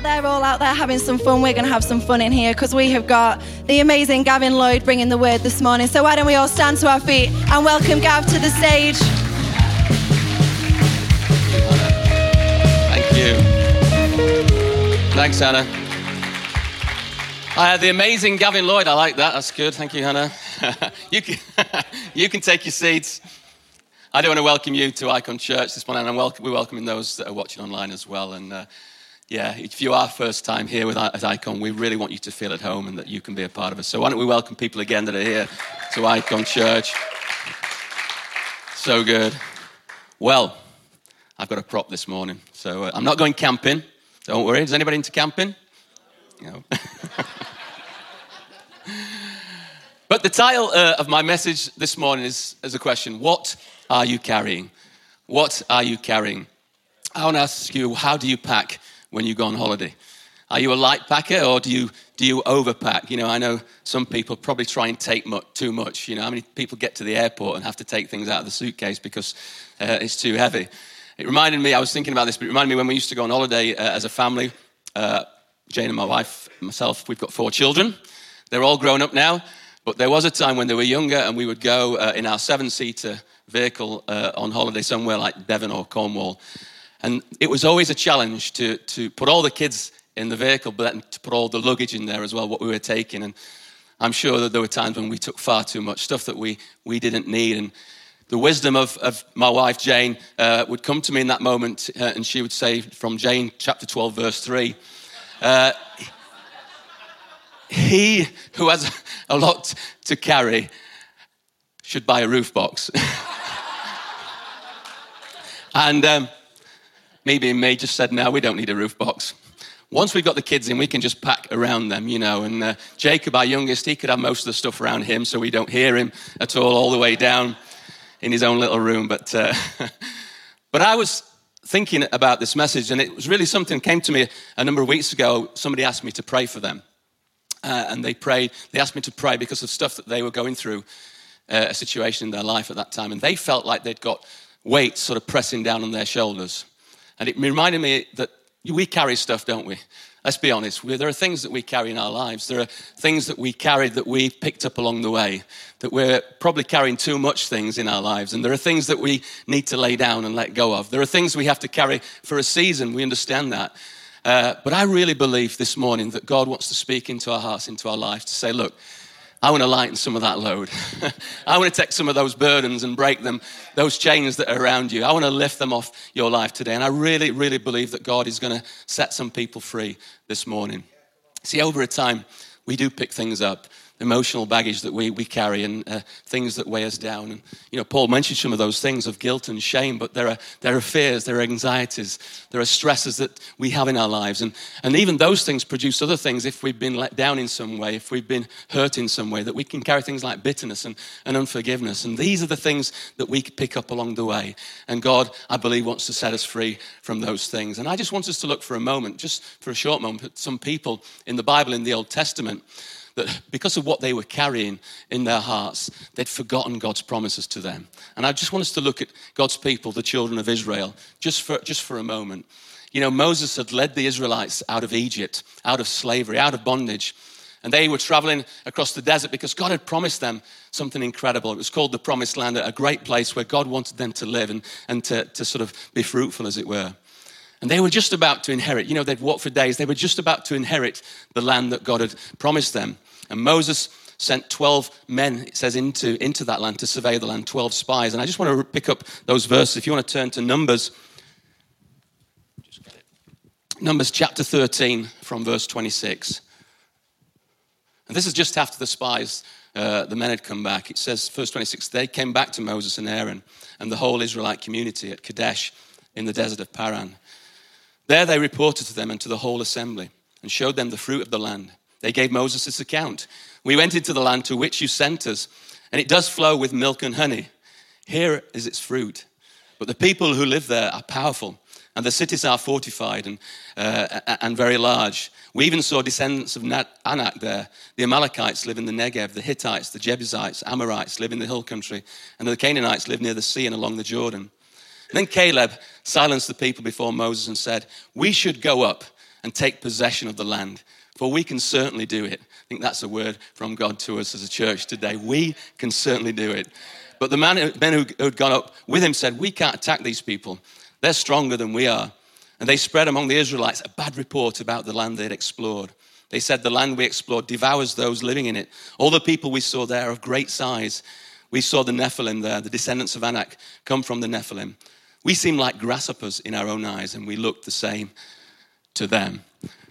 They're all out there having some fun, we're going to have some fun in here because we have got the amazing Gavin Lloyd bringing the word this morning. So why don't we all stand to our feet and welcome Gav to the stage? Thank you. Thanks, Hannah. I had the amazing Gavin Lloyd. I like that. That's good. Thank you, Hannah. you, can, you can take your seats. I do want to welcome you to IKON Church this morning, and welcome, we're welcoming those that are watching online as well. And uh, yeah, if you are first time here with at IKON, we really want you to feel at home and that you can be a part of us. So why don't we welcome people again that are here to IKON Church? So good. Well, I've got a prop this morning, so uh, I'm not going camping. Don't worry. Is anybody into camping? No. but the title uh, of my message this morning is, is a question What are you carrying? What are you carrying? I want to ask you, how do you pack when you go on holiday? Are you a light packer or do you, do you overpack? You know, I know some people probably try and take much, too much. You know, how many people get to the airport and have to take things out of the suitcase because uh, it's too heavy? It reminded me, I was thinking about this, but it reminded me when we used to go on holiday uh, as a family. Uh, Jane and my wife, myself, we've got four children. They're all grown up now, but there was a time when they were younger and we would go uh, in our seven seater vehicle uh, on holiday somewhere like Devon or Cornwall. And it was always a challenge to, to put all the kids in the vehicle, but then to put all the luggage in there as well, what we were taking. And I'm sure that there were times when we took far too much stuff that we, we didn't need. And the wisdom of, of my wife, Jane, uh, would come to me in that moment, uh, and she would say from Jane chapter 12, verse 3 uh, He who has a lot to carry should buy a roof box. and um, me being me just said, no, we don't need a roof box. Once we've got the kids in, we can just pack around them, you know. And uh, Jacob, our youngest, he could have most of the stuff around him so we don't hear him at all, all the way down in his own little room. But, uh, but I was thinking about this message, and it was really something came to me a number of weeks ago. Somebody asked me to pray for them. Uh, and they prayed, they asked me to pray because of stuff that they were going through, uh, a situation in their life at that time. And they felt like they'd got weight sort of pressing down on their shoulders. And it reminded me that we carry stuff, don't we? Let's be honest. There are things that we carry in our lives. There are things that we carry that we picked up along the way, that we're probably carrying too much things in our lives. And there are things that we need to lay down and let go of. There are things we have to carry for a season. We understand that. Uh, but I really believe this morning that God wants to speak into our hearts, into our lives, to say, look, I want to lighten some of that load. I want to take some of those burdens and break them, those chains that are around you. I want to lift them off your life today. And I really, really believe that God is going to set some people free this morning. See, over a time, we do pick things up emotional baggage that we, we carry and uh, things that weigh us down. And, you know, Paul mentioned some of those things of guilt and shame, but there are, there are fears, there are anxieties, there are stresses that we have in our lives. And, and even those things produce other things if we've been let down in some way, if we've been hurt in some way, that we can carry things like bitterness and, and unforgiveness. And these are the things that we pick up along the way. And God, I believe, wants to set us free from those things. And I just want us to look for a moment, just for a short moment, at some people in the Bible in the Old Testament that because of what they were carrying in their hearts, they'd forgotten God's promises to them. And I just want us to look at God's people, the children of Israel, just for, just for a moment. You know, Moses had led the Israelites out of Egypt, out of slavery, out of bondage. And they were traveling across the desert because God had promised them something incredible. It was called the Promised Land, a great place where God wanted them to live and, and to, to sort of be fruitful, as it were. And they were just about to inherit. You know, they'd walked for days. They were just about to inherit the land that God had promised them. And Moses sent 12 men, it says, into, into that land to survey the land, 12 spies. And I just want to pick up those verses. If you want to turn to Numbers, Numbers chapter 13 from verse 26. And this is just after the spies, uh, the men had come back. It says, verse 26, they came back to Moses and Aaron and the whole Israelite community at Kadesh in the desert of Paran. There they reported to them and to the whole assembly and showed them the fruit of the land They gave Moses this account. We went into the land to which you sent us, and it does flow with milk and honey. Here is its fruit. But the people who live there are powerful, and the cities are fortified and, uh, and very large. We even saw descendants of Anak there. The Amalekites live in the Negev, the Hittites, the Jebusites, Amorites live in the hill country, and the Canaanites live near the sea and along the Jordan. then Caleb silenced the people before Moses and said, We should go up and take possession of the land, for we can certainly do it. I think that's a word from God to us as a church today. We can certainly do it. But the man, men who had gone up with him said, We can't attack these people. They're stronger than we are. And they spread among the Israelites a bad report about the land they'd explored. They said, The land we explored devours those living in it. All the people we saw there are of great size. We saw the Nephilim there, the descendants of Anak come from the Nephilim. We seem like grasshoppers in our own eyes, and we looked the same to them.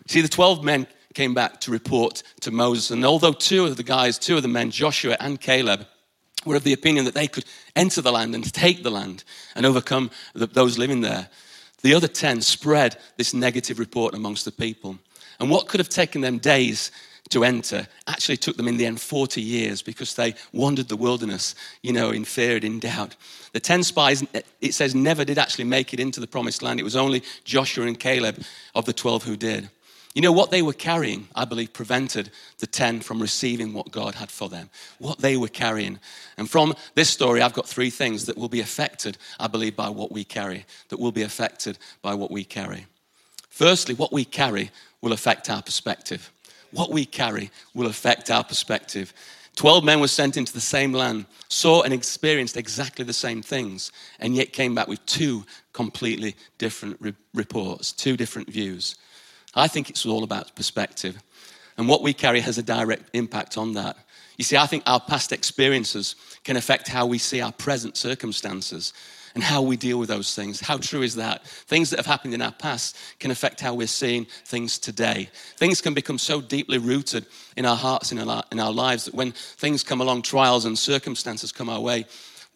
See, the 12 men came back to report to Moses, and although two of the guys, two of the men, Joshua and Caleb, were of the opinion that they could enter the land and take the land and overcome the, those living there. The other 10 spread this negative report amongst the people. And what could have taken them days to enter actually took them in the end 40 years because they wandered the wilderness, you know, in fear and in doubt. The 10 spies, it says, never did actually make it into the promised land. It was only Joshua and Caleb of the 12 who did. You know, what they were carrying, I believe, prevented the 10 from receiving what God had for them. What they were carrying. And from this story, I've got three things that will be affected, I believe, by what we carry, that will be affected by what we carry. Firstly, what we carry will affect our perspective. What we carry will affect our perspective. Twelve men were sent into the same land, saw and experienced exactly the same things, and yet came back with two completely different re- reports, two different views. I think it's all about perspective. And what we carry has a direct impact on that. You see, I think our past experiences can affect how we see our present circumstances and how we deal with those things. How true is that? Things that have happened in our past can affect how we're seeing things today. Things can become so deeply rooted in our hearts and in our, in our lives that when things come along, trials and circumstances come our way,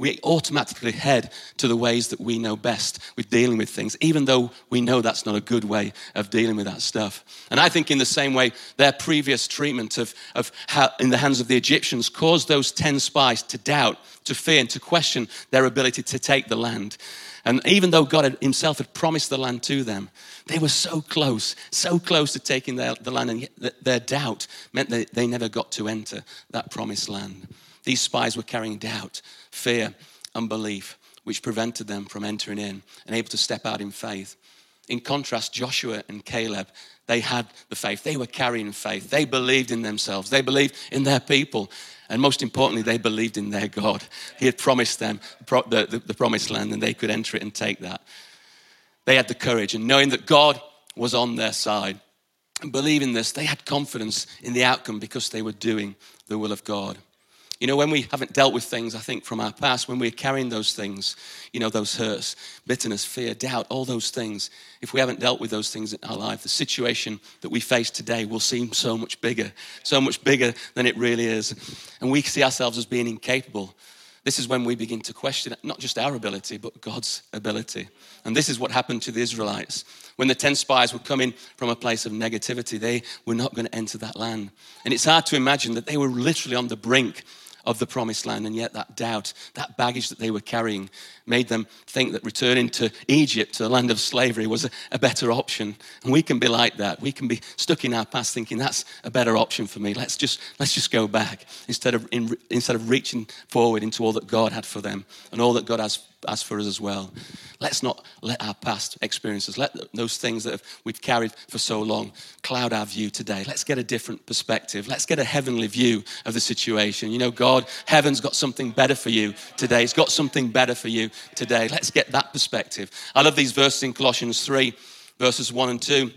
we automatically head to the ways that we know best with dealing with things, even though we know that's not a good way of dealing with that stuff. And I think, in the same way, their previous treatment of, of how, in the hands of the Egyptians caused those 10 spies to doubt, to fear, and to question their ability to take the land. And even though God Himself had promised the land to them, they were so close, so close to taking their, the land, and their doubt meant that they never got to enter that promised land. These spies were carrying doubt, fear, unbelief, which prevented them from entering in and able to step out in faith. In contrast, Joshua and Caleb, they had the faith. They were carrying faith. They believed in themselves. They believed in their people. And most importantly, they believed in their God. He had promised them the, the, the promised land and they could enter it and take that. They had the courage and knowing that God was on their side. And believing this, they had confidence in the outcome because they were doing the will of God. You know, when we haven't dealt with things, I think, from our past, when we're carrying those things, you know, those hurts, bitterness, fear, doubt, all those things, if we haven't dealt with those things in our life, the situation that we face today will seem so much bigger, so much bigger than it really is. And we see ourselves as being incapable. This is when we begin to question not just our ability, but God's ability. And this is what happened to the Israelites. When the 10 spies were coming from a place of negativity, they were not going to enter that land. And it's hard to imagine that they were literally on the brink of the promised land. And yet, that doubt, that baggage that they were carrying, made them think that returning to Egypt, to the land of slavery, was a, a, better option. And we can be like that. We can be stuck in our past thinking that's a better option for me. Let's just, let's just go back instead of, in, instead of reaching forward into all that God had for them and all that God has as for us as well. Let's not let our past experiences, let those things that we've carried for so long cloud our view today. Let's get a different perspective. Let's get a heavenly view of the situation. You know, God, heaven's got something better for you today. It's got something better for you today. Let's get that perspective. I love these verses in Colossians 3, verses 1 and 2.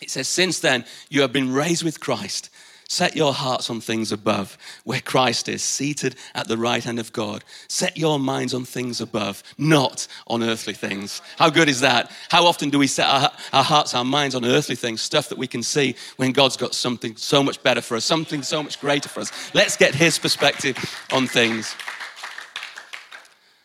It says, Since then, you have been raised with Christ. Set your hearts on things above, where Christ is, seated at the right hand of God. Set your minds on things above, not on earthly things. How good is that? How often do we set our, our hearts, our minds on earthly things, stuff that we can see, when God's got something so much better for us, something so much greater for us? Let's get His perspective on things.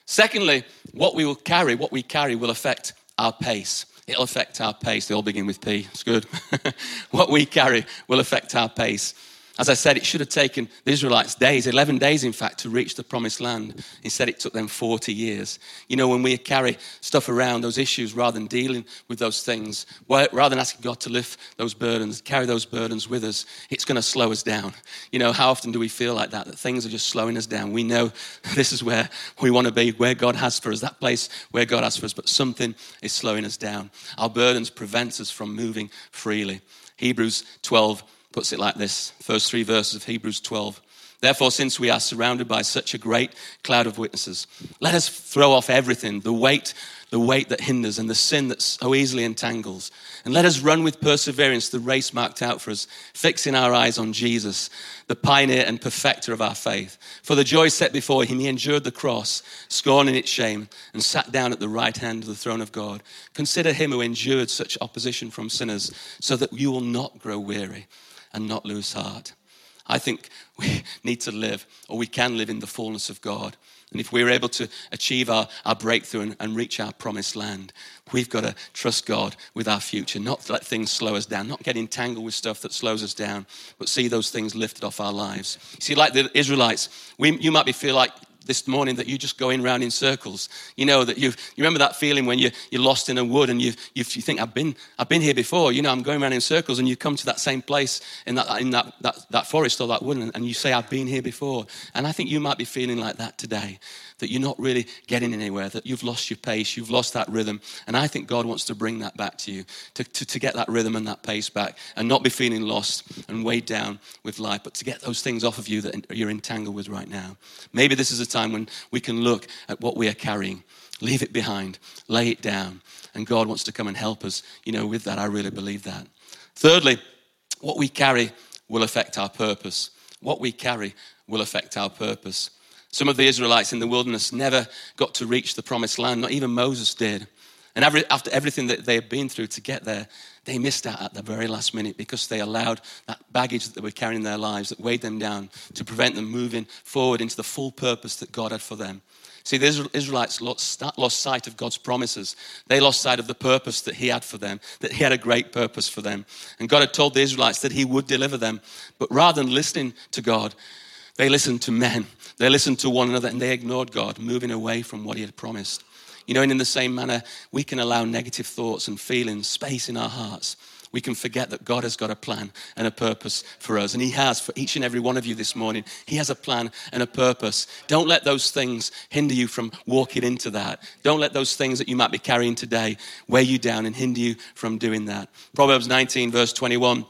Secondly, what we will carry, what we carry will affect our pace. it'll affect our pace. They all begin with P. It's good. what we carry will affect our pace. As I said, it should have taken the Israelites days, 11 days in fact, to reach the promised land. Instead, it took them 40 years. You know, when we carry stuff around, those issues, rather than dealing with those things, rather than asking God to lift those burdens, carry those burdens with us, it's going to slow us down. You know, how often do we feel like that, that things are just slowing us down? We know this is where we want to be, where God has for us, that place where God has for us, but something is slowing us down. Our burdens prevent us from moving freely. Hebrews 12 puts it like this first three verses of Hebrews 12. Therefore, since we are surrounded by such a great cloud of witnesses, let us throw off everything, the weight, the weight that hinders and the sin that so easily entangles. And let us run with perseverance the race marked out for us, fixing our eyes on Jesus, the pioneer and perfecter of our faith. For the joy set before him, he endured the cross, scorning its shame, and sat down at the right hand of the throne of God. Consider him who endured such opposition from sinners, so that you will not grow weary and not lose heart. I think we need to live, or we can live in the fullness of God. And if we're able to achieve our, our breakthrough and, and reach our promised land, we've got to trust God with our future, not let things slow us down, not get entangled with stuff that slows us down, but see those things lifted off our lives. See, like the Israelites, we, you might be feel like this morning that you're just going round in circles. You know, that you you remember that feeling when you, you're lost in a wood and you, you, you think, I've been, I've been here before. You know, I'm going around in circles and you come to that same place in that, in that, that, that forest or that wood and you say, I've been here before. And I think you might be feeling like that today that you're not really getting anywhere, that you've lost your pace, you've lost that rhythm. And I think God wants to bring that back to you, to, to, to get that rhythm and that pace back and not be feeling lost and weighed down with life, but to get those things off of you that you're entangled with right now. Maybe this is a time when we can look at what we are carrying, leave it behind, lay it down. And God wants to come and help us, you know, with that. I really believe that. Thirdly, what we carry will affect our purpose. What we carry will affect our purpose. Some of the Israelites in the wilderness never got to reach the promised land, not even Moses did. And after everything that they had been through to get there, they missed out at the very last minute because they allowed that baggage that they were carrying in their lives that weighed them down to prevent them moving forward into the full purpose that God had for them. See, the Israelites lost sight of God's promises. They lost sight of the purpose that He had for them, that He had a great purpose for them. And God had told the Israelites that He would deliver them. But rather than listening to God, they listened to men they listened to one another and they ignored God, moving away from what He had promised. You know, and in the same manner, we can allow negative thoughts and feelings space in our hearts. We can forget that God has got a plan and a purpose for us. And He has for each and every one of you this morning. He has a plan and a purpose. Don't let those things hinder you from walking into that. Don't let those things that you might be carrying today weigh you down and hinder you from doing that. Proverbs 19, verse 21,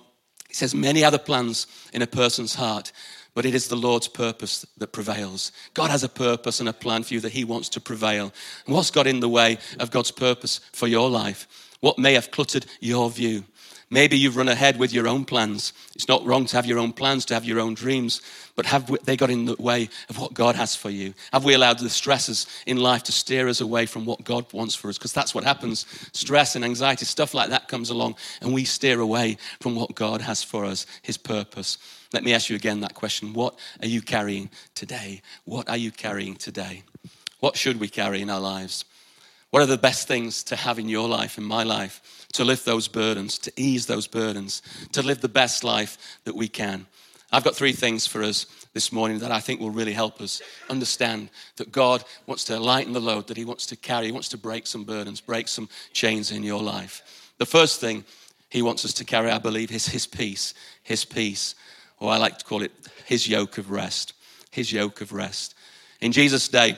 it says, Many other plans in a person's heart, but it is the Lord's purpose that prevails. God has a purpose and a plan for you that He wants to prevail. What's got in the way of God's purpose for your life? What may have cluttered your view? Maybe you've run ahead with your own plans. It's not wrong to have your own plans, to have your own dreams, but have they got in the way of what God has for you? Have we allowed the stresses in life to steer us away from what God wants for us? Because that's what happens. Stress and anxiety, stuff like that comes along, and we steer away from what God has for us, His purpose. Let me ask you again that question What are you carrying today? What are you carrying today? What should we carry in our lives? What are the best things to have in your life, in my life, to lift those burdens, to ease those burdens, to live the best life that we can? I've got three things for us this morning that I think will really help us understand that God wants to lighten the load, that He wants to carry, He wants to break some burdens, break some chains in your life. The first thing He wants us to carry, I believe, is His peace. His peace or I like to call it his yoke of rest. His yoke of rest. In Jesus' day,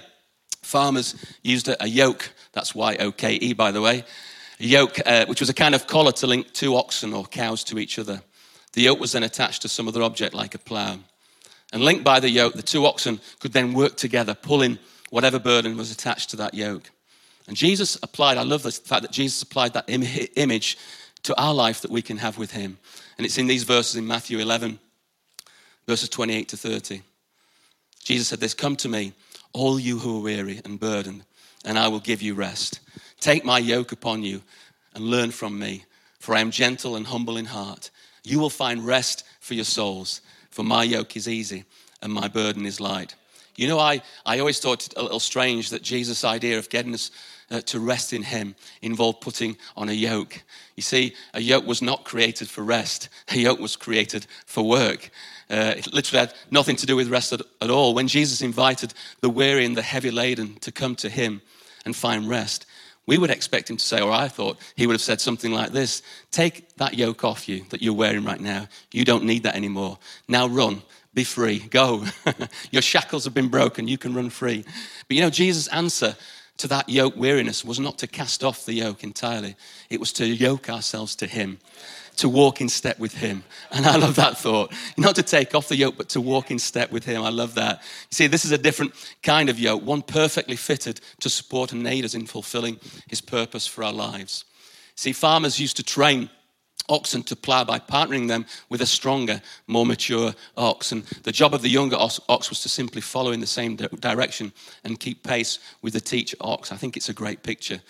farmers used a, yoke, that's Y O K E, by the way, a yoke, uh, which was a kind of collar to link two oxen or cows to each other. The yoke was then attached to some other object like a plough. And linked by the yoke, the two oxen could then work together, pulling whatever burden was attached to that yoke. And Jesus applied, I love the fact that Jesus applied that Im- image to our life that we can have with him. And it's in these verses in Matthew 11 verses 28 to 30. Jesus said this Come to me, all you who are weary and burdened, and I will give you rest. Take my yoke upon you and learn from me, for I am gentle and humble in heart. You will find rest for your souls, for my yoke is easy and my burden is light. You know, I, I always thought it a little strange that Jesus' idea of getting us uh, to rest in Him involved putting on a yoke. You see, a yoke was not created for rest, a yoke was created for work. Uh, it literally had nothing to do with rest at, at all. When Jesus invited the weary and the heavy laden to come to Him and find rest, we would expect him to say, or I thought he would have said something like this Take that yoke off you that you're wearing right now. You don't need that anymore. Now run, be free, go. Your shackles have been broken, you can run free. But you know, Jesus' answer to that yoke weariness was not to cast off the yoke entirely, it was to yoke ourselves to him to walk in step with him. And I love that thought. Not to take off the yoke, but to walk in step with him. I love that. You see, this is a different kind of yoke, one perfectly fitted to support and aid us in fulfilling his purpose for our lives. See, farmers used to train oxen to plow by partnering them with a stronger, more mature ox. And the job of the younger ox was to simply follow in the same direction and keep pace with the teacher ox. I think it's a great picture.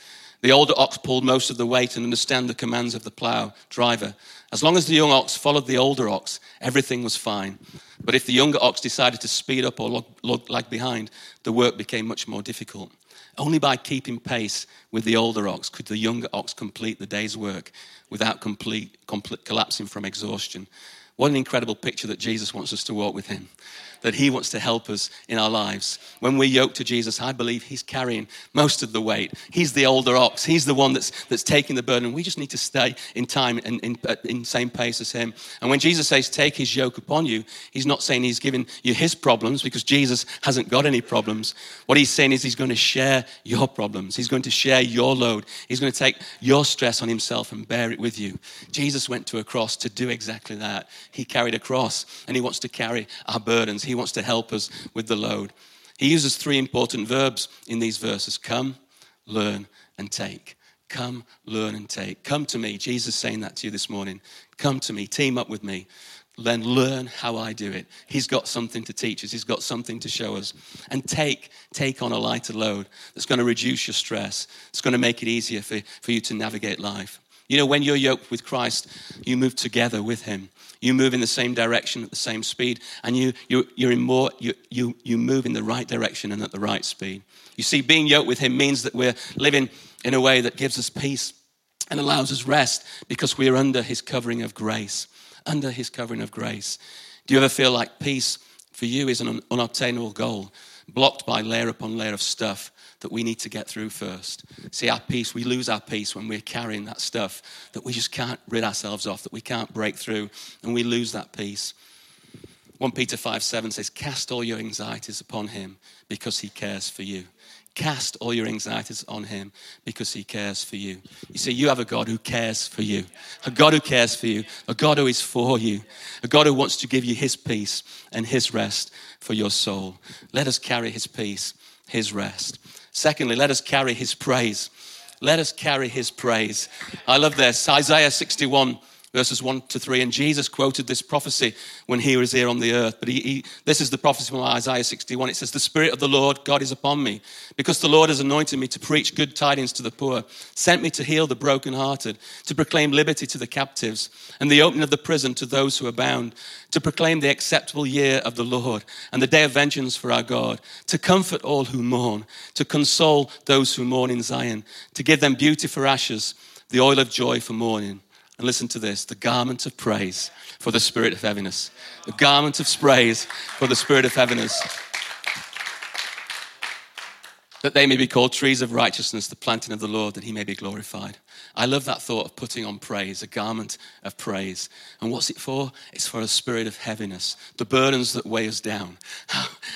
The older ox pulled most of the weight and understand the commands of the plow driver. As long as the young ox followed the older ox, everything was fine. But if the younger ox decided to speed up or lag behind, the work became much more difficult. Only by keeping pace with the older ox could the younger ox complete the day's work without complete, complete collapsing from exhaustion. What an incredible picture that Jesus wants us to walk with him that He wants to help us in our lives. When we're yoked to Jesus, I believe He's carrying most of the weight. He's the older ox, He's the one that's, that's taking the burden. We just need to stay in time and in, uh, in same pace as Him. And when Jesus says, Take His yoke upon you, He's not saying He's giving you His problems because Jesus hasn't got any problems. What He's saying is He's going to share your problems, He's going to share your load, He's going to take your stress on Himself and bear it with you. Jesus went to a cross to do exactly that. He carried a cross and He wants to carry our burdens. He wants to help us with the load. He uses three important verbs in these verses come, learn, and take. Come, learn, and take. Come to me. Jesus saying that to you this morning. Come to me. Team up with me. Then learn how I do it. He's got something to teach us. He's got something to show us. And take, take on a lighter load that's going to reduce your stress. It's going to make it easier for, for you to navigate life. You know, when you're yoked with Christ, you move together with Him. You move in the same direction at the same speed, and you, you, you're in more, you, you, you move in the right direction and at the right speed. You see, being yoked with Him means that we're living in a way that gives us peace and allows us rest because we are under His covering of grace. Under His covering of grace. Do you ever feel like peace for you is an unobtainable goal, blocked by layer upon layer of stuff? That we need to get through first. See, our peace, we lose our peace when we're carrying that stuff that we just can't rid ourselves of, that we can't break through, and we lose that peace. 1 Peter 5 7 says, Cast all your anxieties upon him because he cares for you. Cast all your anxieties on him because he cares for you. You see, you have a God who cares for you, a God who cares for you, a God who is for you, a God who wants to give you his peace and his rest for your soul. Let us carry his peace, his rest. Secondly, let us carry his praise. Let us carry his praise. I love this. Isaiah 61 verses 1 to 3. And Jesus quoted this prophecy when he was here on the earth. But he, he, this is the prophecy from Isaiah 61. It says, The Spirit of the Lord God is upon me, because the Lord has anointed me to preach good tidings to the poor, sent me to heal the brokenhearted, to proclaim liberty to the captives, and the opening of the prison to those who are bound, to proclaim the acceptable year of the Lord, and the day of vengeance for our God, to comfort all who mourn, to console those who mourn in Zion, to give them beauty for ashes, the oil of joy for mourning and listen to this the garment of praise for the spirit of heaviness. The garment of praise for the spirit of heaviness. That they may be called trees of righteousness, the planting of the Lord, that he may be glorified. I love that thought of putting on praise, a garment of praise. And what's it for? It's for a spirit of heaviness, the burdens that weigh us down.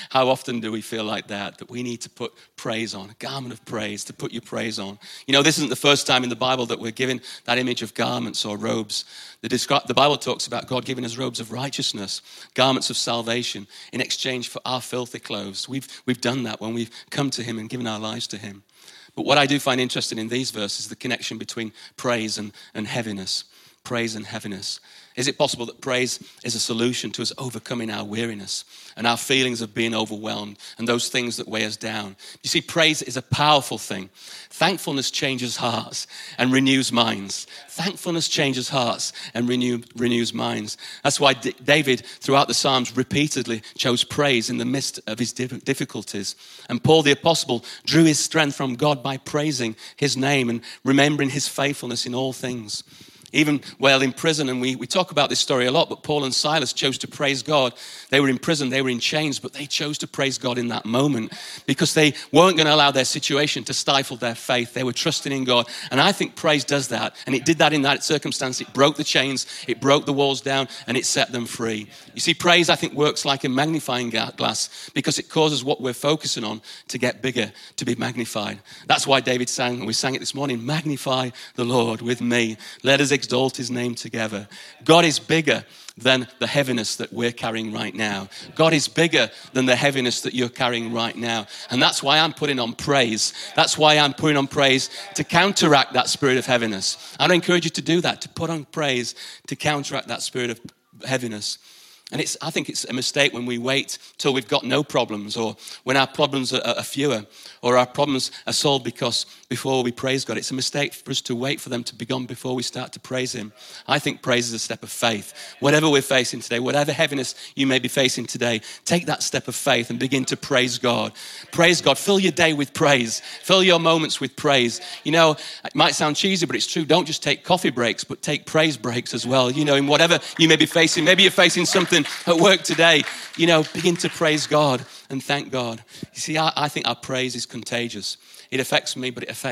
How, often do we feel like that? That we need to put praise on, a garment of praise, to put your praise on. You know, this isn't the first time in the Bible that we're given that image of garments or robes. The, the Bible talks about God giving us robes of righteousness, garments of salvation in exchange for our filthy clothes. We've, we've done that when we've come to Him and given our lives to Him. But what I do find interesting in these verses is the connection between praise and, and heaviness. praise and heaviness? Is it possible that praise is a solution to us overcoming our weariness and our feelings of being overwhelmed and those things that weigh us down? You see, praise is a powerful thing. Thankfulness changes hearts and renews minds. Thankfulness changes hearts and renew, renews minds. That's why D- David, throughout the Psalms, repeatedly chose praise in the midst of his difficulties. And Paul the Apostle drew his strength from God by praising his name and remembering his faithfulness in all things even while in prison. And we, we talk about this story a lot, but Paul and Silas chose to praise God. They were in prison, they were in chains, but they chose to praise God in that moment because they weren't going to allow their situation to stifle their faith. They were trusting in God. And I think praise does that. And it did that in that circumstance. It broke the chains, it broke the walls down, and it set them free. You see, praise, I think, works like a magnifying glass because it causes what we're focusing on to get bigger, to be magnified. That's why David sang, and we sang it this morning magnify the Lord with me. Let us exalt his name together. God is bigger than the heaviness that we're carrying right now. God is bigger than the heaviness that you're carrying right now. And that's why I'm putting on praise. That's why I'm putting on praise to counteract that spirit of heaviness. I'd encourage you to do that, to put on praise to counteract that spirit of heaviness. And it's, I think it's a mistake when we wait till we've got no problems or when our problems are, are fewer or our problems are solved because before we praise God. It's a mistake for us to wait for them to be gone before we start to praise Him. I think praise is a step of faith. Whatever we're facing today, whatever heaviness you may be facing today, take that step of faith and begin to praise God. Praise God. Fill your day with praise. Fill your moments with praise. You know, it might sound cheesy, but it's true. Don't just take coffee breaks, but take praise breaks as well. You know, in whatever you may be facing. Maybe you're facing something at work today. You know, begin to praise God and thank God. You see, I, I think our praise is contagious. It affects me, but it affects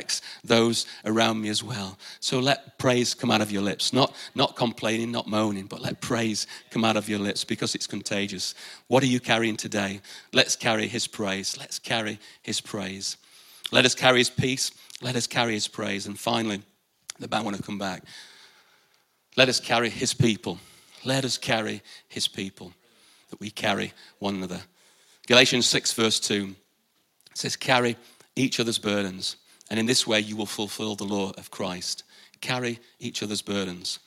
those around me as well. So let praise come out of your lips. Not, not complaining, not moaning, but let praise come out of your lips because it's contagious. What are you carrying today? Let's carry his praise. Let's carry his praise. Let us carry his peace. Let us carry his praise. And finally, the band want to come back. Let us carry his people. Let us carry his people. That we carry one another. Galatians 6, verse 2 says, Carry each other's burdens, and in this way you will fulfill the law of Christ. Carry each other's burdens.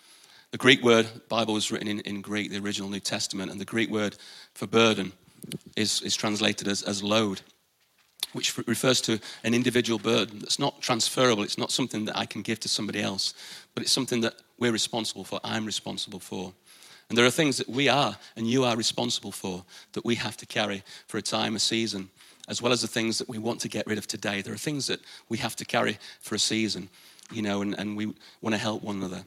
The Greek word, Bible was written in, in Greek, the original New Testament, and the Greek word for burden is, is translated as, as load, which refers to an individual burden that's not transferable. It's not something that I can give to somebody else, but it's something that we're responsible for, I'm responsible for. And there are things that we are and you are responsible for that we have to carry for a time, a season, as well as the things that we want to get rid of today. There are things that we have to carry for a season, you know, and, and we want to help one another.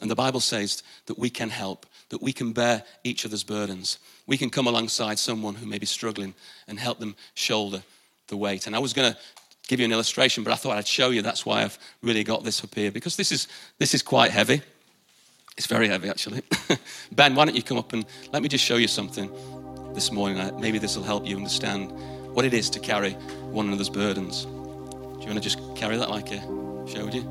And the Bible says that we can help, that we can bear each other's burdens. We can come alongside someone who may be struggling and help them shoulder the weight. And I was going to give you an illustration, but I thought I'd show you. That's why I've really got this up here, because this is, this is quite heavy. It's very heavy, actually. ben, why don't you come up and let me just show you something this morning? Maybe this will help you understand what it is to carry one another's burdens. Do you want to just carry that like I showed you?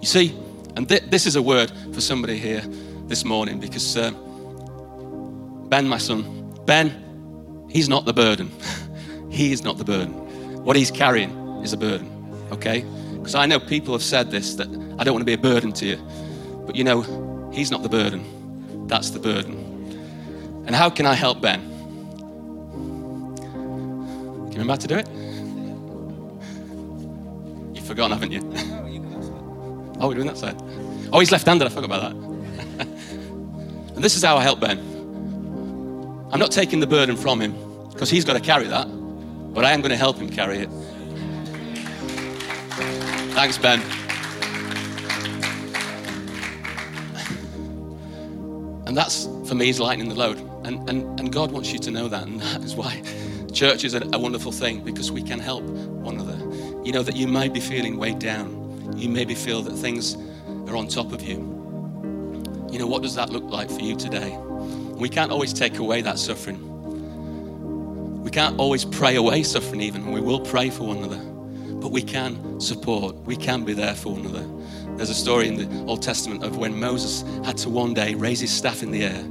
You see, and th- this is a word for somebody here this morning because uh, Ben, my son, Ben, he's not the burden. he is not the burden. What he's carrying is a burden, okay? Because I know people have said this that I don't want to be a burden to you. But you know, he's not the burden. That's the burden. And how can I help Ben? You remember how to do it? You've forgotten, haven't you? oh, we're doing that side. Oh, he's left-handed. I forgot about that. and this is how I help Ben. I'm not taking the burden from him because he's got to carry that, but I am going to help him carry it. Thanks, Ben. And that's, for me, is lightening the load. And, and, and God wants you to know that. And that is why Church is a, wonderful thing because we can help one another. You know that you might be feeling weighed down. You maybe feel that things are on top of you. You know, what does that look like for you today? We can't always take away that suffering. We can't always pray away suffering, even, we will pray for one another. But we can support, we can be there for one another. There's a story in the Old Testament of when Moses had to one day raise his staff in the air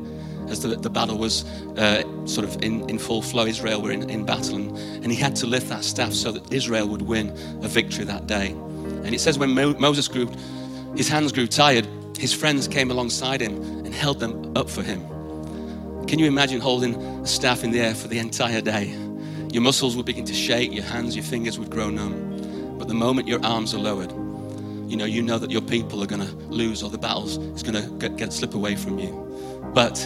as the, the battle was uh, sort of in, in full flow. Israel were in, in battle, and, and he had to lift that staff so that Israel would win a victory that day. And it says when Mo- Moses grew his hands grew tired, his friends came alongside him and held them up for him. Can you imagine holding a staff in the air for the entire day? Your muscles would begin to shake, your hands, your fingers would grow numb. But the moment your arms are lowered, you know, you know that your people are going to lose or the battles is going to get, get slip away from you. But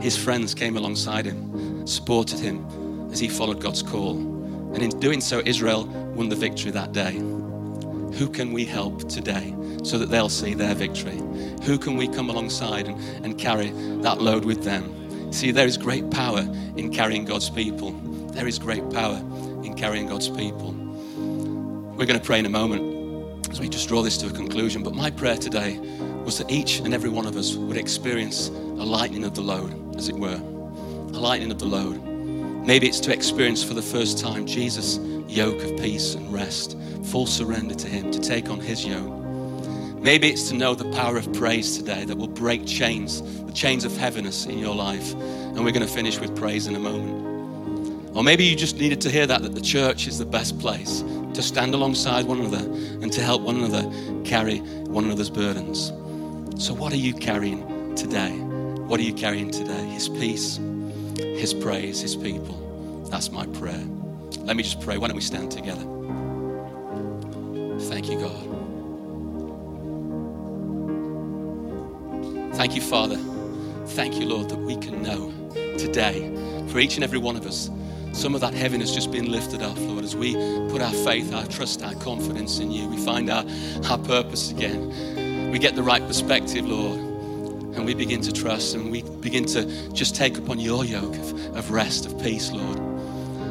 his friends came alongside him, supported him as he followed God's call. And in doing so, Israel won the victory that day. Who can we help today so that they'll see their victory? Who can we come alongside and, and carry that load with them? See, there is great power in carrying God's people. There is great power in carrying God's people. We're going to pray in a moment as we just draw this to a conclusion. But my prayer today was that each and every one of us would experience a lightening of the load, as it were. A lightening of the load. Maybe it's to experience for the first time Jesus' yoke of peace and rest, full surrender to Him, to take on His yoke. Maybe it's to know the power of praise today that will break chains, the chains of heaviness in your life. And we're going to finish with praise in a moment. Or maybe you just needed to hear that, that the church is the best place to stand alongside one another and to help one another carry one another's burdens. So, what are you carrying today? What are you carrying today? His peace, His praise, His people. That's my prayer. Let me just pray. Why don't we stand together? Thank you, God. Thank you, Father. Thank you, Lord, that we can know today for each and every one of us some of that heaviness just being lifted off, Lord, as we put our faith, our trust, our confidence in you. We find our, our purpose again. We get the right perspective, Lord, and we begin to trust and we begin to just take upon your yoke of, of rest, of peace, Lord.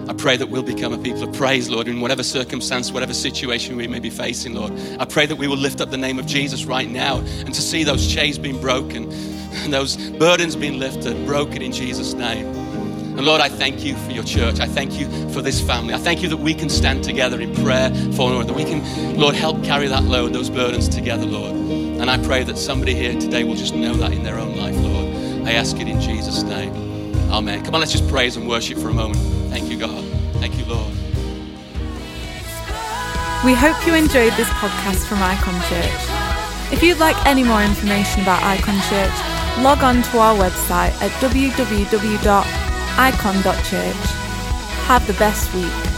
I pray that we'll become a people of praise, Lord, in whatever circumstance, whatever situation we may be facing, Lord. I pray that we will lift up the name of Jesus right now and to see those chains being broken and those burdens being lifted, broken in Jesus' name. And Lord, I thank you for your church. I thank you for this family. I thank you that we can stand together in prayer for Lord, that we can, Lord, help carry that load, those burdens together, Lord. And I pray that somebody here today will just know that in their own life, Lord. I ask it in Jesus' name. Amen. Come on, let's just praise and worship for a moment. Thank you, God. Thank you, Lord. We hope you enjoyed this podcast from IKON Church. If you'd like any more information about IKON Church, log on to our website at www ikon.church. Have the best week.